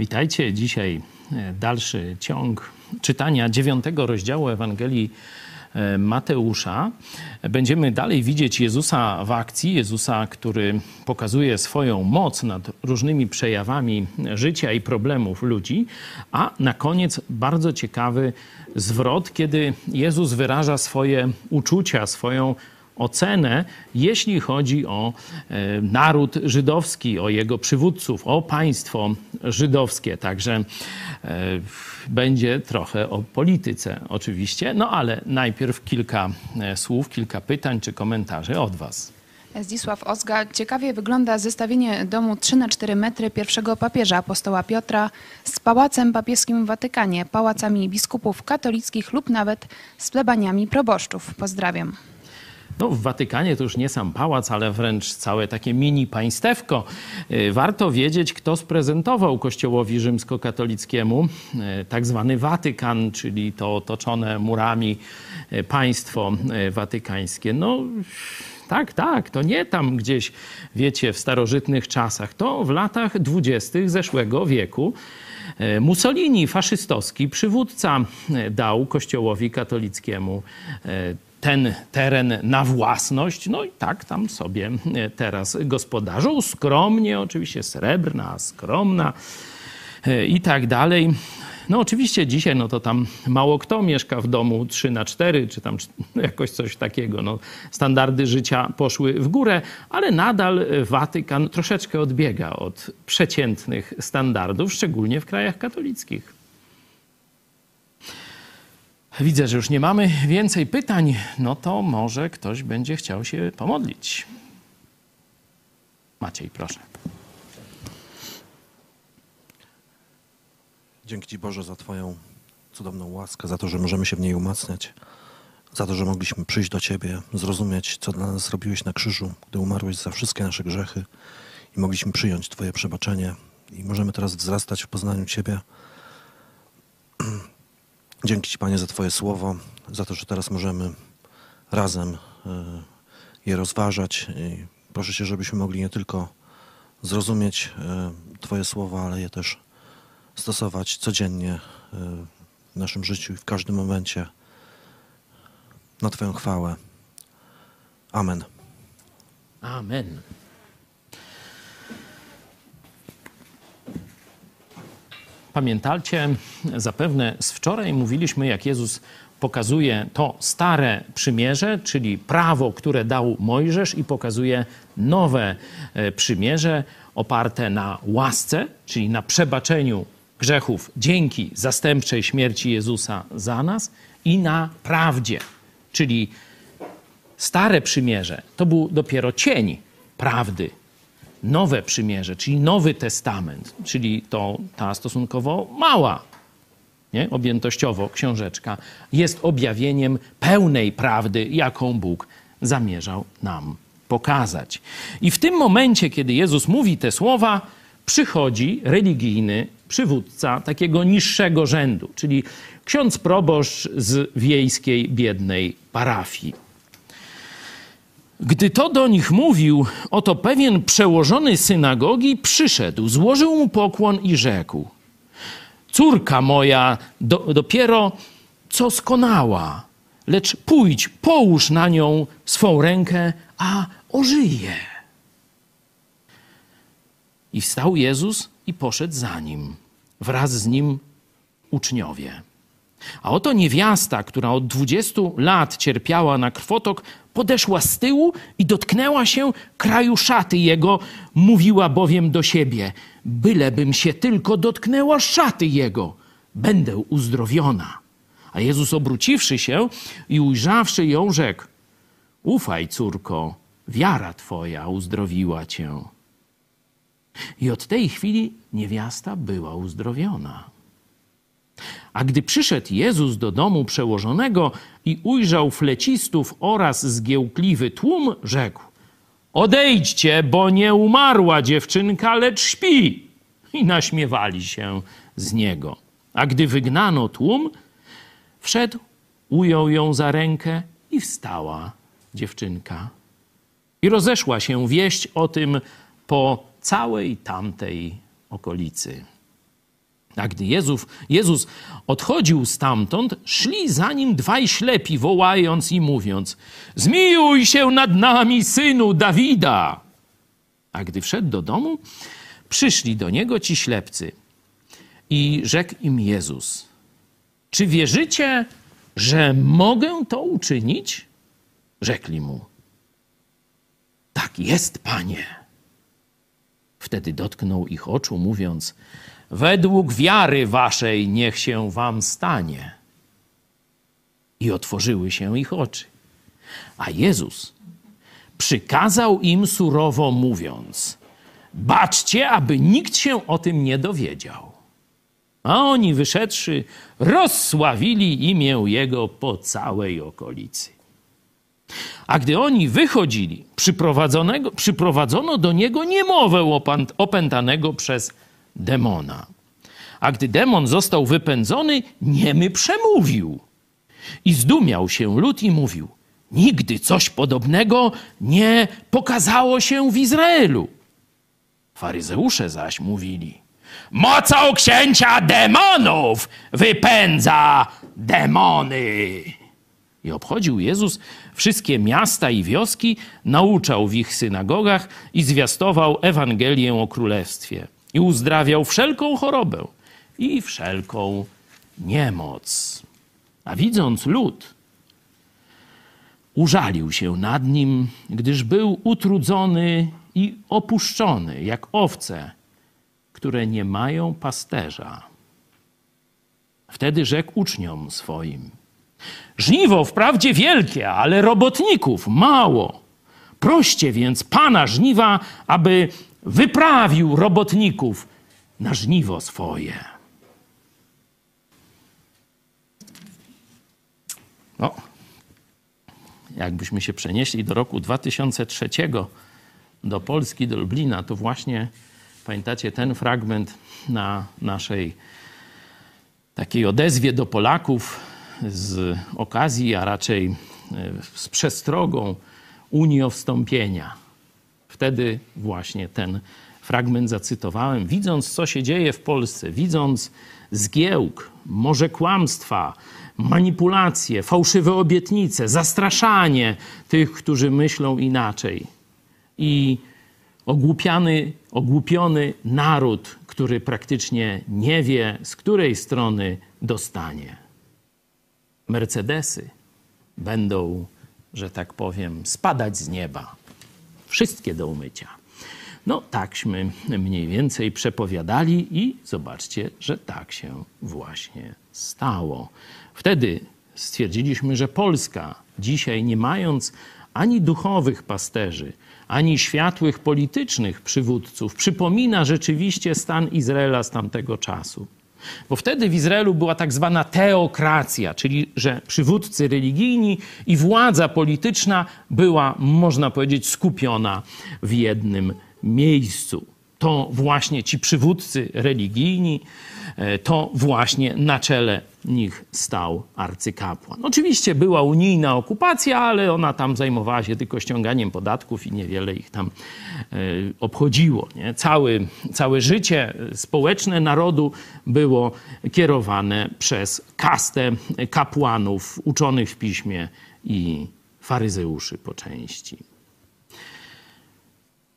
Witajcie. Dzisiaj e, dalszy ciąg czytania dziewiątego rozdziału Ewangelii e, Mateusza. Będziemy dalej widzieć Jezusa w akcji, Jezusa, który pokazuje swoją moc nad różnymi przejawami życia i problemów ludzi, a na koniec bardzo ciekawy zwrot, kiedy Jezus wyraża swoje uczucia, swoją ocenę, jeśli chodzi o e, naród żydowski, o jego przywódców, o państwo żydowskie. Także e, będzie trochę o polityce oczywiście, no ale najpierw kilka e, słów, kilka pytań czy komentarzy od Was. Zdzisław Ozga. Ciekawie wygląda zestawienie domu 3 na 4 metry pierwszego papieża apostoła Piotra z pałacem papieskim w Watykanie, pałacami biskupów katolickich lub nawet z plebaniami proboszczów. Pozdrawiam. No, w Watykanie to już nie sam pałac, ale wręcz całe takie mini państewko. Y, warto wiedzieć, kto sprezentował Kościołowi rzymskokatolickiemu y, tak zwany Watykan, czyli to otoczone murami y, państwo watykańskie. No, tak, tak, to nie tam gdzieś, wiecie, w starożytnych czasach. To w latach dwudziestych zeszłego wieku. Mussolini, faszystowski przywódca, dał Kościołowi katolickiemu ten teren na własność. No i tak tam sobie e, teraz gospodarzą. Skromnie, oczywiście srebrna, skromna e, i tak dalej. No oczywiście dzisiaj no to tam mało kto mieszka w domu 3 na 4 czy tam jakoś coś takiego. No, standardy życia poszły w górę, ale nadal Watykan troszeczkę odbiega od przeciętnych standardów, szczególnie w krajach katolickich. Widzę, że już nie mamy więcej pytań, no to może ktoś będzie chciał się pomodlić. Maciej, proszę. Dzięki Ci Boże za Twoją cudowną łaskę, za to, że możemy się w niej umacniać, za to, że mogliśmy przyjść do Ciebie, zrozumieć, co dla nas zrobiłeś na krzyżu, gdy umarłeś za wszystkie nasze grzechy i mogliśmy przyjąć Twoje przebaczenie i możemy teraz wzrastać w poznaniu Ciebie. Dzięki Ci, Panie, za Twoje słowo, za to, że teraz możemy razem e, je rozważać. I proszę Cię, żebyśmy mogli nie tylko zrozumieć e, Twoje słowa, ale je też stosować codziennie e, w naszym życiu i w każdym momencie na Twoją chwałę. Amen. Amen. Pamiętacie, zapewne z wczoraj mówiliśmy, jak Jezus pokazuje to stare przymierze, czyli prawo, które dał Mojżesz, i pokazuje nowe e, przymierze oparte na łasce, czyli na przebaczeniu grzechów dzięki zastępczej śmierci Jezusa za nas i na prawdzie, czyli stare przymierze to był dopiero cień prawdy, nowe przymierze, czyli Nowy Testament, czyli to ta stosunkowo mała, nie? objętościowo książeczka, jest objawieniem pełnej prawdy, jaką Bóg zamierzał nam pokazać. I w tym momencie, kiedy Jezus mówi te słowa, przychodzi religijny przywódca takiego niższego rzędu, czyli ksiądz proboszcz z wiejskiej, biednej parafii. Gdy to do nich mówił, oto pewien przełożony synagogi przyszedł, złożył mu pokłon i rzekł: Córka moja do, dopiero co skonała, lecz pójdź, połóż na nią swą rękę, a ożyje. I wstał Jezus i poszedł za nim, wraz z nim uczniowie. A oto niewiasta, która od dwudziestu lat cierpiała na krwotok, podeszła z tyłu i dotknęła się kraju szaty jego, mówiła bowiem do siebie: Bylebym się tylko dotknęła szaty jego, będę uzdrowiona. A Jezus obróciwszy się i ujrzawszy ją, rzekł: Ufaj, córko, wiara twoja uzdrowiła cię. I od tej chwili niewiasta była uzdrowiona. A gdy przyszedł Jezus do domu przełożonego i ujrzał flecistów oraz zgiełkliwy tłum, rzekł: Odejdźcie, bo nie umarła dziewczynka, lecz śpi. I naśmiewali się z niego. A gdy wygnano tłum, wszedł, ujął ją za rękę i wstała dziewczynka. I rozeszła się wieść o tym po całej tamtej okolicy. A gdy Jezus, Jezus odchodził stamtąd, szli za nim dwaj ślepi, wołając i mówiąc: Zmiłuj się nad nami, synu Dawida! A gdy wszedł do domu, przyszli do niego ci ślepcy i rzekł im Jezus: Czy wierzycie, że mogę to uczynić? Rzekli mu: Tak jest, panie. Wtedy dotknął ich oczu, mówiąc: Według wiary waszej niech się wam stanie. I otworzyły się ich oczy. A Jezus przykazał im surowo, mówiąc: Baczcie, aby nikt się o tym nie dowiedział. A oni wyszedłszy, rozsławili imię Jego po całej okolicy. A gdy oni wychodzili, przyprowadzono do niego niemowę opętanego przez demona. A gdy demon został wypędzony, niemy przemówił. I zdumiał się lud i mówił: Nigdy coś podobnego nie pokazało się w Izraelu. Faryzeusze zaś mówili: Mocą księcia demonów wypędza demony. I obchodził Jezus wszystkie miasta i wioski, nauczał w ich synagogach i zwiastował Ewangelię o Królestwie. I uzdrawiał wszelką chorobę i wszelką niemoc. A widząc lud, użalił się nad nim, gdyż był utrudzony i opuszczony, jak owce, które nie mają pasterza. Wtedy rzekł uczniom swoim: Żniwo wprawdzie wielkie, ale robotników mało. Proście więc pana żniwa, aby wyprawił robotników na żniwo swoje. No, jakbyśmy się przenieśli do roku 2003, do Polski, do Lublina, to właśnie pamiętacie ten fragment na naszej takiej odezwie do Polaków z okazji, a raczej e, z przestrogą Unii o wstąpienia. Wtedy właśnie ten fragment zacytowałem. Widząc, co się dzieje w Polsce, widząc zgiełk, może kłamstwa, manipulacje, fałszywe obietnice, zastraszanie tych, którzy myślą inaczej i ogłupiany, ogłupiony naród, który praktycznie nie wie, z której strony dostanie. Mercedesy będą, że tak powiem, spadać z nieba. Wszystkie do umycia. No, takśmy mniej więcej przepowiadali i zobaczcie, że tak się właśnie stało. Wtedy stwierdziliśmy, że Polska dzisiaj, nie mając ani duchowych pasterzy, ani światłych politycznych przywódców, przypomina rzeczywiście stan Izraela z tamtego czasu. Bo wtedy w Izraelu była tak zwana teokracja, czyli że przywódcy religijni i władza polityczna była, można powiedzieć, skupiona w jednym miejscu. To właśnie ci przywódcy religijni, e, to właśnie na czele nich stał arcykapłan. Oczywiście była unijna okupacja, ale ona tam zajmowała się tylko ściąganiem podatków i niewiele ich tam e, obchodziło. Nie? Cały, całe życie społeczne narodu było kierowane przez kastę kapłanów, uczonych w piśmie i faryzeuszy po części.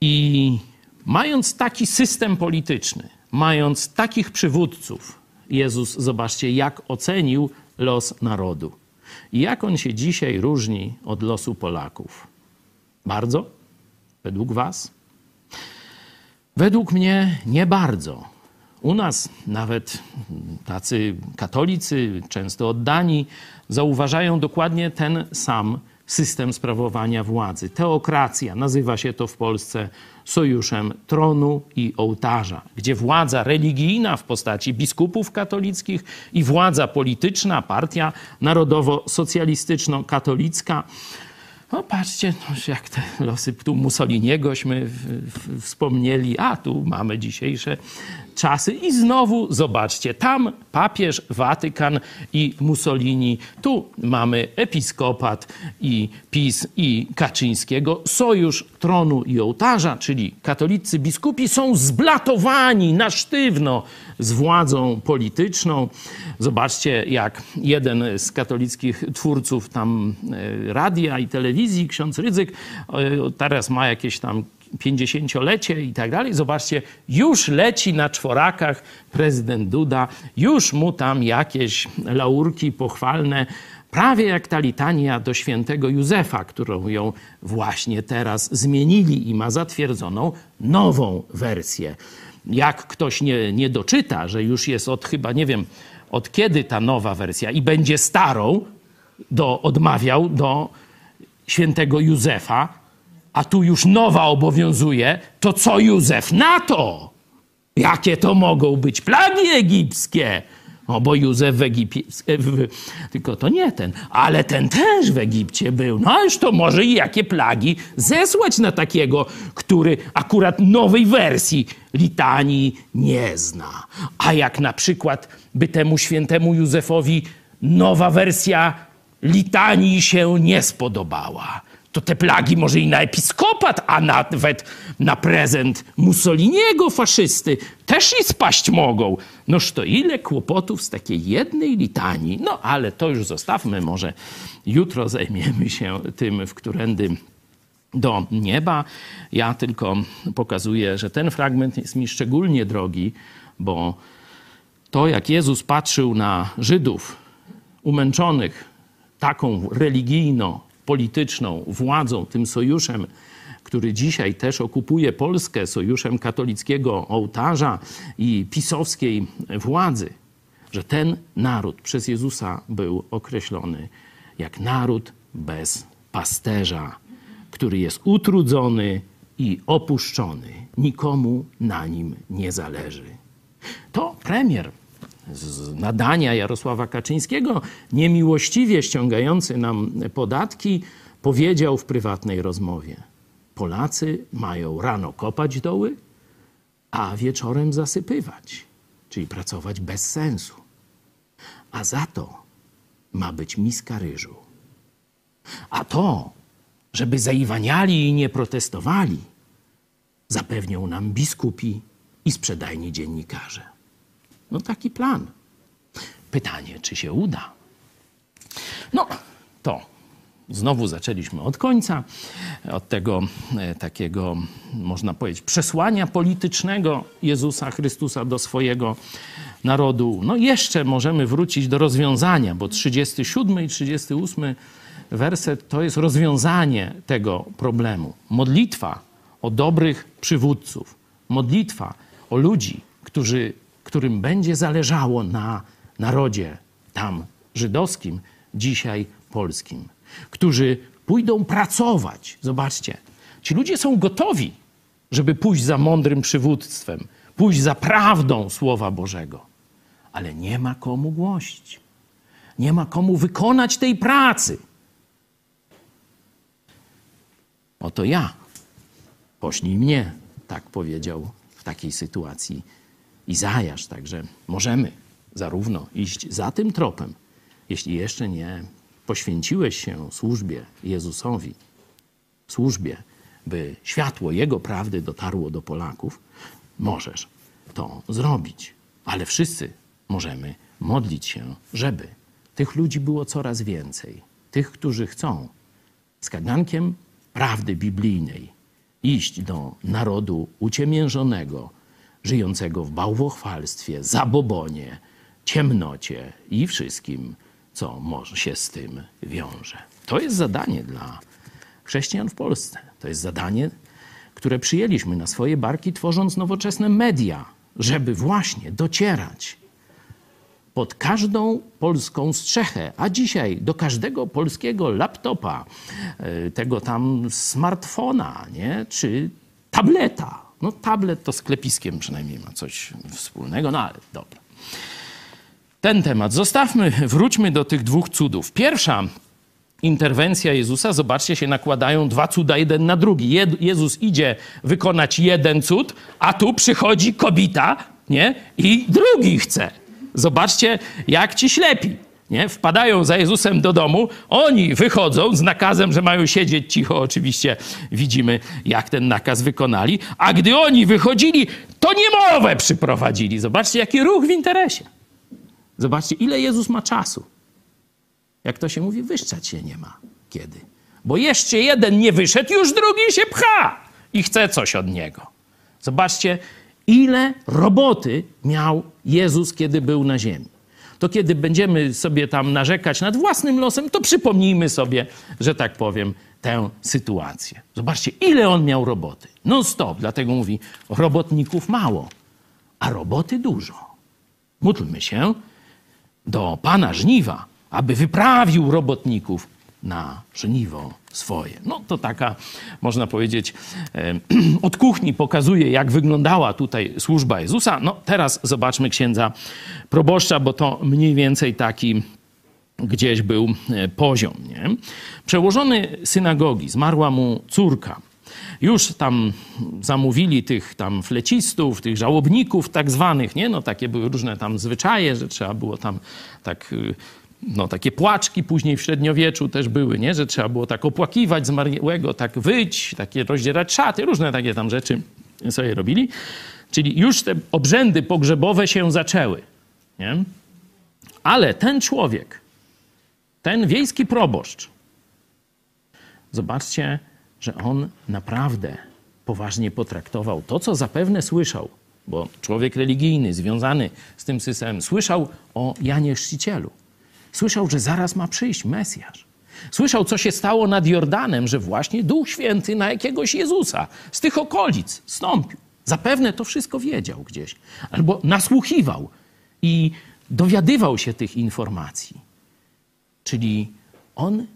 I mając taki system polityczny, mając takich przywódców, Jezus, zobaczcie, jak ocenił los narodu. Jak on się dzisiaj różni od losu Polaków? Bardzo? Według Was? Według mnie nie bardzo. U nas nawet tacy katolicy, często oddani, zauważają dokładnie ten sam system sprawowania władzy. Teokracja, nazywa się to w Polsce sojuszem tronu i ołtarza, gdzie władza religijna w postaci biskupów katolickich i władza polityczna, partia narodowo-socjalistyczno-katolicka No patrzcie, no, jak te losy tu Mussoliniegоśmy wspomnieli, a tu mamy dzisiejsze czasy. I znowu zobaczcie, tam papież, Watykan i Mussolini, tu mamy episkopat i PiS i Kaczyńskiego, sojusz tronu i ołtarza, czyli katolicy biskupi są zblatowani na sztywno z władzą polityczną. Zobaczcie, jak jeden z katolickich twórców tam e, radia i telewizji, ksiądz Rydzyk, e, teraz ma jakieś tam 50-lecie i tak dalej. Zobaczcie, już leci na czworakach prezydent Duda, już mu tam jakieś laurki pochwalne, prawie jak ta litania do świętego Józefa, którą ją właśnie teraz zmienili i ma zatwierdzoną nową wersję. Jak ktoś nie, nie doczyta, że już jest od chyba, nie wiem, od kiedy ta nowa wersja i będzie starą, do, odmawiał do świętego Józefa, a tu już nowa obowiązuje, to co Józef na to? Jakie to mogą być plagi egipskie? O, bo Józef w Egipcie, tylko to nie ten, ale ten też w Egipcie był. No ależ to może i jakie plagi zesłać na takiego, który akurat nowej wersji litanii nie zna. A jak na przykład by temu świętemu Józefowi nowa wersja litanii się nie spodobała, to te plagi może i na episkopat, a nawet na prezent Mussoliniego faszysty też i spaść mogą. Noż to ile kłopotów z takiej jednej litanii. No ale to już zostawmy, może jutro zajmiemy się tym, w którędy do nieba. Ja tylko pokazuję, że ten fragment jest mi szczególnie drogi, bo to jak Jezus patrzył na Żydów umęczonych taką religijno polityczną władzą, tym sojuszem, który dzisiaj też okupuje Polskę, sojuszem katolickiego ołtarza i pisowskiej władzy, że ten naród przez Jezusa był określony jak naród bez pasterza, który jest utrudzony i opuszczony. Nikomu na nim nie zależy. To premier z nadania Jarosława Kaczyńskiego, niemiłościwie ściągający nam podatki, powiedział w prywatnej rozmowie: Polacy mają rano kopać doły, a wieczorem zasypywać, czyli pracować bez sensu. A za to ma być miska ryżu. A to, żeby zaiwaniali i nie protestowali, zapewnią nam biskupi i sprzedajni dziennikarze. No taki plan. Pytanie, czy się uda? No, to znowu zaczęliśmy od końca, od tego e, takiego, można powiedzieć, przesłania politycznego Jezusa Chrystusa do swojego narodu. No jeszcze możemy wrócić do rozwiązania, bo 37 i 38 werset to jest rozwiązanie tego problemu. Modlitwa o dobrych przywódców, modlitwa o ludzi, którzy którym będzie zależało na narodzie tam żydowskim, dzisiaj polskim, którzy pójdą pracować. Zobaczcie, ci ludzie są gotowi, żeby pójść za mądrym przywództwem, pójść za prawdą Słowa Bożego, ale nie ma komu głosić. Nie ma komu wykonać tej pracy. Oto ja. Pośnij mnie, tak powiedział w takiej sytuacji Izajasz. Także możemy zarówno iść za tym tropem, jeśli jeszcze nie poświęciłeś się służbie Jezusowi, służbie, by światło Jego prawdy dotarło do Polaków, możesz to zrobić. Ale wszyscy możemy modlić się, żeby tych ludzi było coraz więcej. Tych, którzy chcą z kagankiem prawdy biblijnej iść do narodu uciemiężonego, żyjącego w bałwochwalstwie, zabobonie, ciemnocie i wszystkim, co może się z tym wiąże. To jest zadanie dla chrześcijan w Polsce. To jest zadanie, które przyjęliśmy na swoje barki, tworząc nowoczesne media, żeby właśnie docierać pod każdą polską strzechę, a dzisiaj do każdego polskiego laptopa, e, tego tam smartfona, nie? czy tableta, no tablet to z klepiskiem przynajmniej ma coś wspólnego, no ale dobra. Ten temat zostawmy, wróćmy do tych dwóch cudów. Pierwsza interwencja Jezusa, zobaczcie, się nakładają dwa cuda jeden na drugi. Je Jezus idzie wykonać jeden cud, a tu przychodzi kobita nie? i drugi chce. Zobaczcie, jak ci ślepi. Nie? Wpadają za Jezusem do domu, oni wychodzą z nakazem, że mają siedzieć cicho. Oczywiście widzimy, jak ten nakaz wykonali. A gdy oni wychodzili, to niemowę przyprowadzili. Zobaczcie, jaki ruch w interesie. Zobaczcie, ile Jezus ma czasu. Jak to się mówi, wyszczać się nie ma. Kiedy? Bo jeszcze jeden nie wyszedł, już drugi się pcha i chce coś od niego. Zobaczcie, ile roboty miał Jezus, kiedy był na ziemi. To kiedy będziemy sobie tam narzekać nad własnym losem, to przypomnijmy sobie, że tak powiem, tę sytuację. Zobaczcie, ile on miał roboty. Non stop, dlatego mówi, robotników mało, a roboty dużo. Módlmy się do Pana żniwa, aby wyprawił robotników na żniwo swoje. No to taka, można powiedzieć, od kuchni pokazuje, jak wyglądała tutaj służba Jezusa. No teraz zobaczmy księdza proboszcza, bo to mniej więcej taki gdzieś był e, poziom. Nie? Przełożony synagogi, zmarła mu córka. Już tam zamówili tych tam flecistów, tych żałobników tak zwanych, nie? No takie były różne tam zwyczaje, że trzeba było tam tak y, no, takie płaczki później w średniowieczu też były, nie? że trzeba było tak opłakiwać zmarłego, tak wyć, takie rozdzierać szaty, różne takie tam rzeczy sobie robili. Czyli już te obrzędy pogrzebowe się zaczęły. Nie? Ale ten człowiek, ten wiejski proboszcz, zobaczcie, że on naprawdę poważnie potraktował to, co zapewne słyszał, bo człowiek religijny związany z tym systemem słyszał o Janie Chrzcicielu Słyszał, że zaraz ma przyjść Mesjasz. Słyszał, co się stało nad Jordanem, że właśnie Duch Święty na jakiegoś Jezusa z tych okolic stąpił. Zapewne to wszystko wiedział gdzieś, albo nasłuchiwał i dowiadywał się tych informacji. Czyli on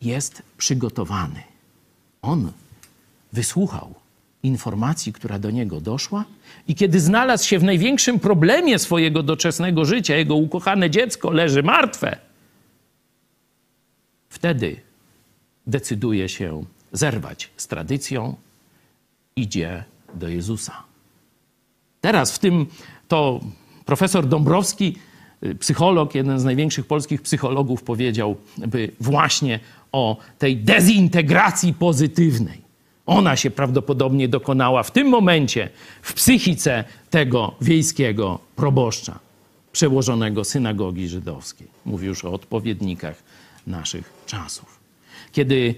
jest przygotowany. On wysłuchał informacji, która do niego doszła, i kiedy znalazł się w największym problemie swojego doczesnego życia, jego ukochane dziecko leży martwe, wtedy decyduje się zerwać z tradycją, idzie do Jezusa. Teraz w tym to profesor Dąbrowski, y, psycholog, jeden z największych polskich psychologów, powiedział by właśnie o tej dezintegracji pozytywnej. Ona się prawdopodobnie dokonała w tym momencie w psychice tego wiejskiego proboszcza, przełożonego synagogi żydowskiej. Mówię już o odpowiednikach naszych czasów. Kiedy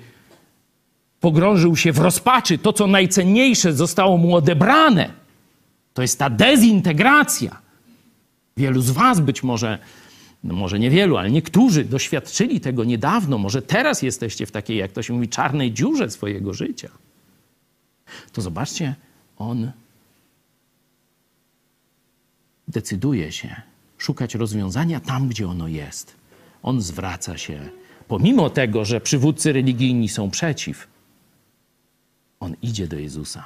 pogrążył się w rozpaczy, to co najcenniejsze zostało mu odebrane, to jest ta dezintegracja. Wielu z Was być może, no może niewielu, ale niektórzy doświadczyli tego niedawno. Może teraz jesteście w takiej, jak to się mówi, czarnej dziurze swojego życia to zobaczcie, on decyduje się szukać rozwiązania tam, gdzie ono jest. On zwraca się, pomimo tego, że przywódcy religijni są przeciw, on idzie do Jezusa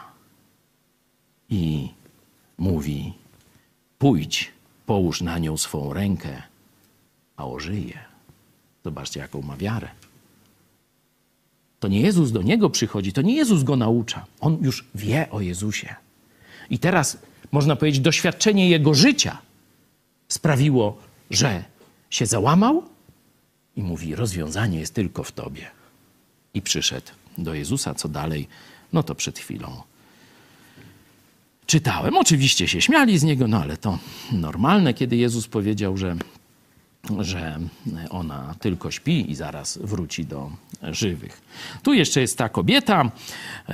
i mówi: Pójdź, połóż na nią swą rękę, a ożyje. Zobaczcie, jaką ma wiarę. To nie Jezus do niego przychodzi, to nie Jezus go naucza. On już wie o Jezusie. I teraz, można powiedzieć, doświadczenie jego życia sprawiło, że się załamał i mówi: Rozwiązanie jest tylko w tobie. I przyszedł do Jezusa. Co dalej? No to przed chwilą czytałem. Oczywiście się śmiali z niego, no ale to normalne, kiedy Jezus powiedział, że że ona tylko śpi i zaraz wróci do żywych. Tu jeszcze jest ta kobieta.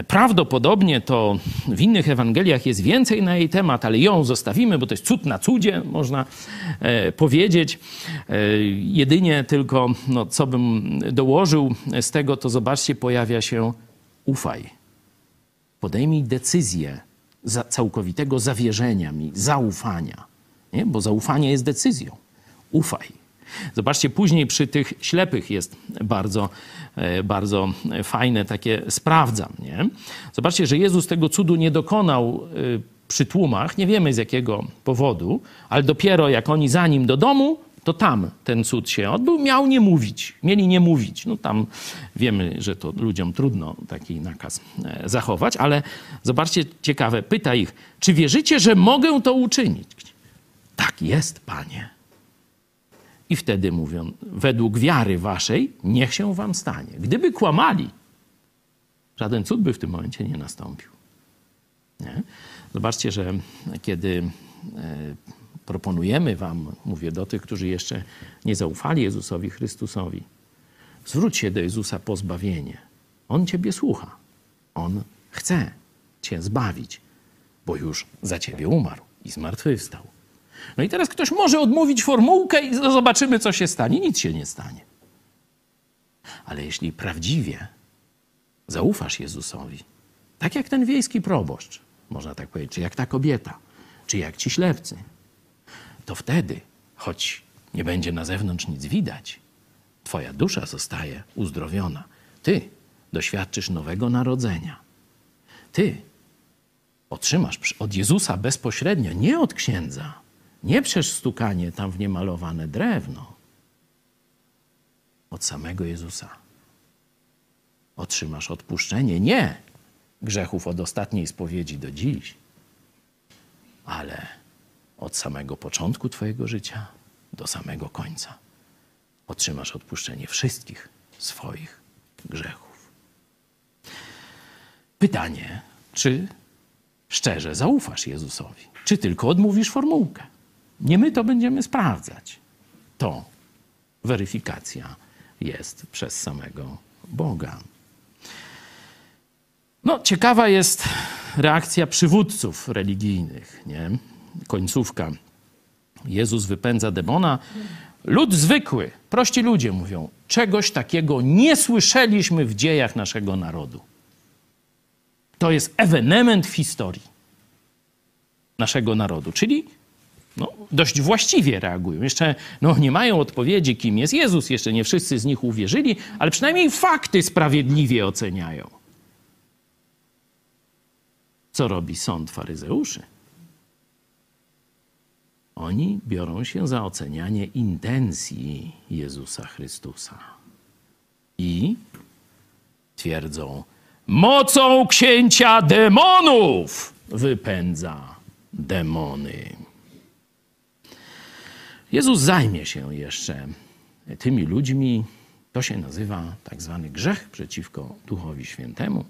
Prawdopodobnie to w innych Ewangeliach jest więcej na jej temat, ale ją zostawimy, bo to jest cud na cudzie, można e, powiedzieć. E, jedynie tylko, no, co bym dołożył z tego, to zobaczcie, pojawia się ufaj. Podejmij decyzję całkowitego zawierzenia mi, zaufania. Nie? Bo zaufanie jest decyzją ufaj. Zobaczcie, później przy tych ślepych jest bardzo, e, bardzo fajne takie sprawdzam. Nie? Zobaczcie, że Jezus tego cudu nie dokonał e, przy tłumach, nie wiemy z jakiego powodu, ale dopiero jak oni za nim do domu, to tam ten cud się odbył, miał nie mówić, mieli nie mówić. No tam wiemy, że to ludziom trudno taki nakaz e, zachować, ale zobaczcie, ciekawe, pyta ich, czy wierzycie, że mogę to uczynić? Tak jest, panie. I wtedy mówią, według wiary waszej, niech się wam stanie. Gdyby kłamali, żaden cud by w tym momencie nie nastąpił. Nie? Zobaczcie, że kiedy e, proponujemy Wam, mówię do tych, którzy jeszcze nie zaufali Jezusowi Chrystusowi, zwróć się do Jezusa po zbawienie. On Ciebie słucha. On chce Cię zbawić, bo już za Ciebie umarł i zmartwychwstał. No i teraz ktoś może odmówić formułkę i zobaczymy, co się stanie. Nic się nie stanie. Ale jeśli prawdziwie zaufasz Jezusowi, tak jak ten wiejski proboszcz, można tak powiedzieć, czy jak ta kobieta, czy jak ci ślepcy, to wtedy, choć nie będzie na zewnątrz nic widać, Twoja dusza zostaje uzdrowiona. Ty doświadczysz nowego narodzenia. Ty otrzymasz od Jezusa bezpośrednio, nie od księdza, nie przez stukanie tam w niemalowane drewno, od samego Jezusa. Otrzymasz odpuszczenie nie grzechów od ostatniej spowiedzi do dziś, ale od samego początku Twojego życia do samego końca. Otrzymasz odpuszczenie wszystkich swoich grzechów. Pytanie, czy szczerze zaufasz Jezusowi, czy tylko odmówisz formułkę? Nie my to będziemy sprawdzać. To weryfikacja jest przez samego Boga. No, ciekawa jest reakcja przywódców religijnych, nie? Końcówka. Jezus wypędza demona. Lud zwykły, prości ludzie mówią, czegoś takiego nie słyszeliśmy w dziejach naszego narodu. To jest ewenement w historii naszego narodu, czyli no, dość właściwie reagują. Jeszcze no, nie mają odpowiedzi, kim jest Jezus, jeszcze nie wszyscy z nich uwierzyli, ale przynajmniej fakty sprawiedliwie oceniają. Co robi sąd faryzeuszy? Oni biorą się za ocenianie intencji Jezusa Chrystusa i twierdzą: Mocą księcia demonów wypędza demony. Jezus zajmie się jeszcze tymi ludźmi. To się nazywa tak zwany grzech przeciwko Duchowi Świętemu.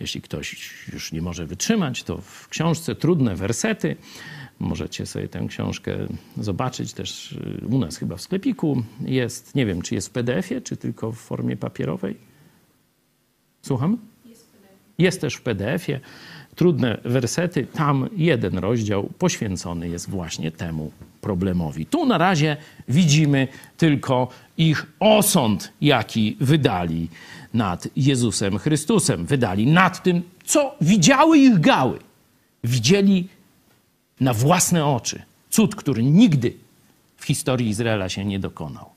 Jeśli ktoś już nie może wytrzymać, to w książce Trudne Wersety możecie sobie tę książkę zobaczyć też y, u nas chyba w sklepiku. Jest, nie wiem, czy jest w PDF-ie, czy tylko w formie papierowej. Słucham? Jest też w PDF-ie. Trudne wersety, tam jeden rozdział poświęcony jest właśnie temu problemowi. Tu na razie widzimy tylko ich osąd, jaki wydali nad Jezusem Chrystusem. Wydali nad tym, co widziały ich gały. Widzieli na własne oczy cud, który nigdy w historii Izraela się nie dokonał.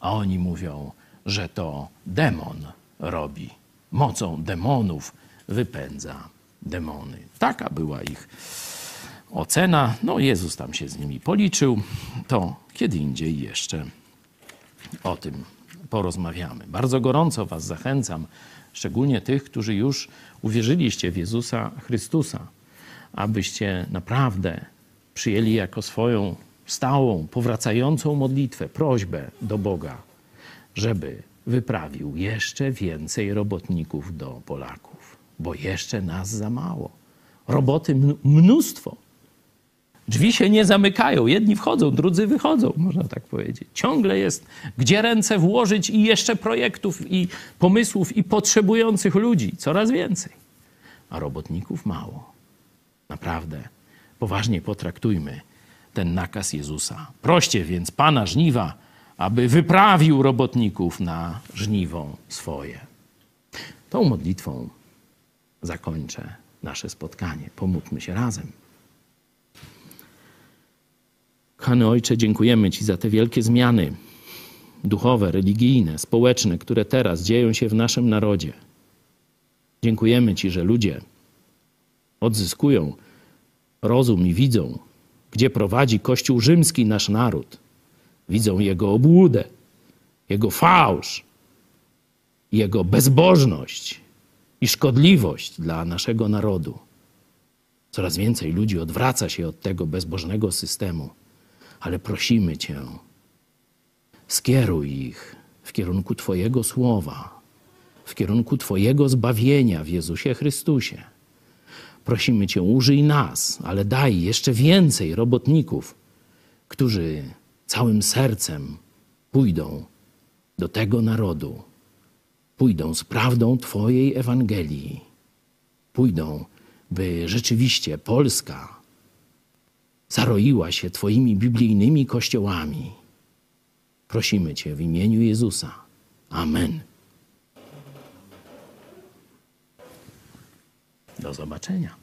A oni mówią, że to demon robi. Mocą demonów wypędza demony. Taka była ich ocena. No, Jezus tam się z nimi policzył. To kiedy indziej jeszcze o tym porozmawiamy. Bardzo gorąco Was zachęcam, szczególnie tych, którzy już uwierzyliście w Jezusa Chrystusa, abyście naprawdę przyjęli jako swoją stałą, powracającą modlitwę, prośbę do Boga, żeby wyprawił jeszcze więcej robotników do Polaków, bo jeszcze nas za mało. Roboty mnóstwo. Drzwi się nie zamykają. Jedni wchodzą, drudzy wychodzą, można tak powiedzieć. Ciągle jest gdzie ręce włożyć i jeszcze projektów i pomysłów i potrzebujących ludzi coraz więcej. A robotników mało. Naprawdę, poważnie potraktujmy ten nakaz Jezusa. Proście więc Pana żniwa, aby wyprawił robotników na żniwo swoje. Tą modlitwą zakończę nasze spotkanie. Pomódlmy się razem. Kochany Ojcze, dziękujemy Ci za te wielkie zmiany duchowe, religijne, społeczne, które teraz dzieją się w naszym narodzie. Dziękujemy Ci, że ludzie odzyskują rozum i widzą, gdzie prowadzi Kościół rzymski nasz naród. Widzą Jego obłudę, Jego fałsz, Jego bezbożność i szkodliwość dla naszego narodu. Coraz więcej ludzi odwraca się od tego bezbożnego systemu, ale prosimy Cię, skieruj ich w kierunku Twojego słowa, w kierunku Twojego zbawienia w Jezusie Chrystusie. Prosimy Cię, użyj nas, ale daj jeszcze więcej robotników, którzy całym sercem pójdą do tego narodu, pójdą z prawdą Twojej Ewangelii, pójdą, by rzeczywiście Polska zaroiła się Twoimi biblijnymi kościołami. Prosimy Cię w imieniu Jezusa. Amen. Do zobaczenia.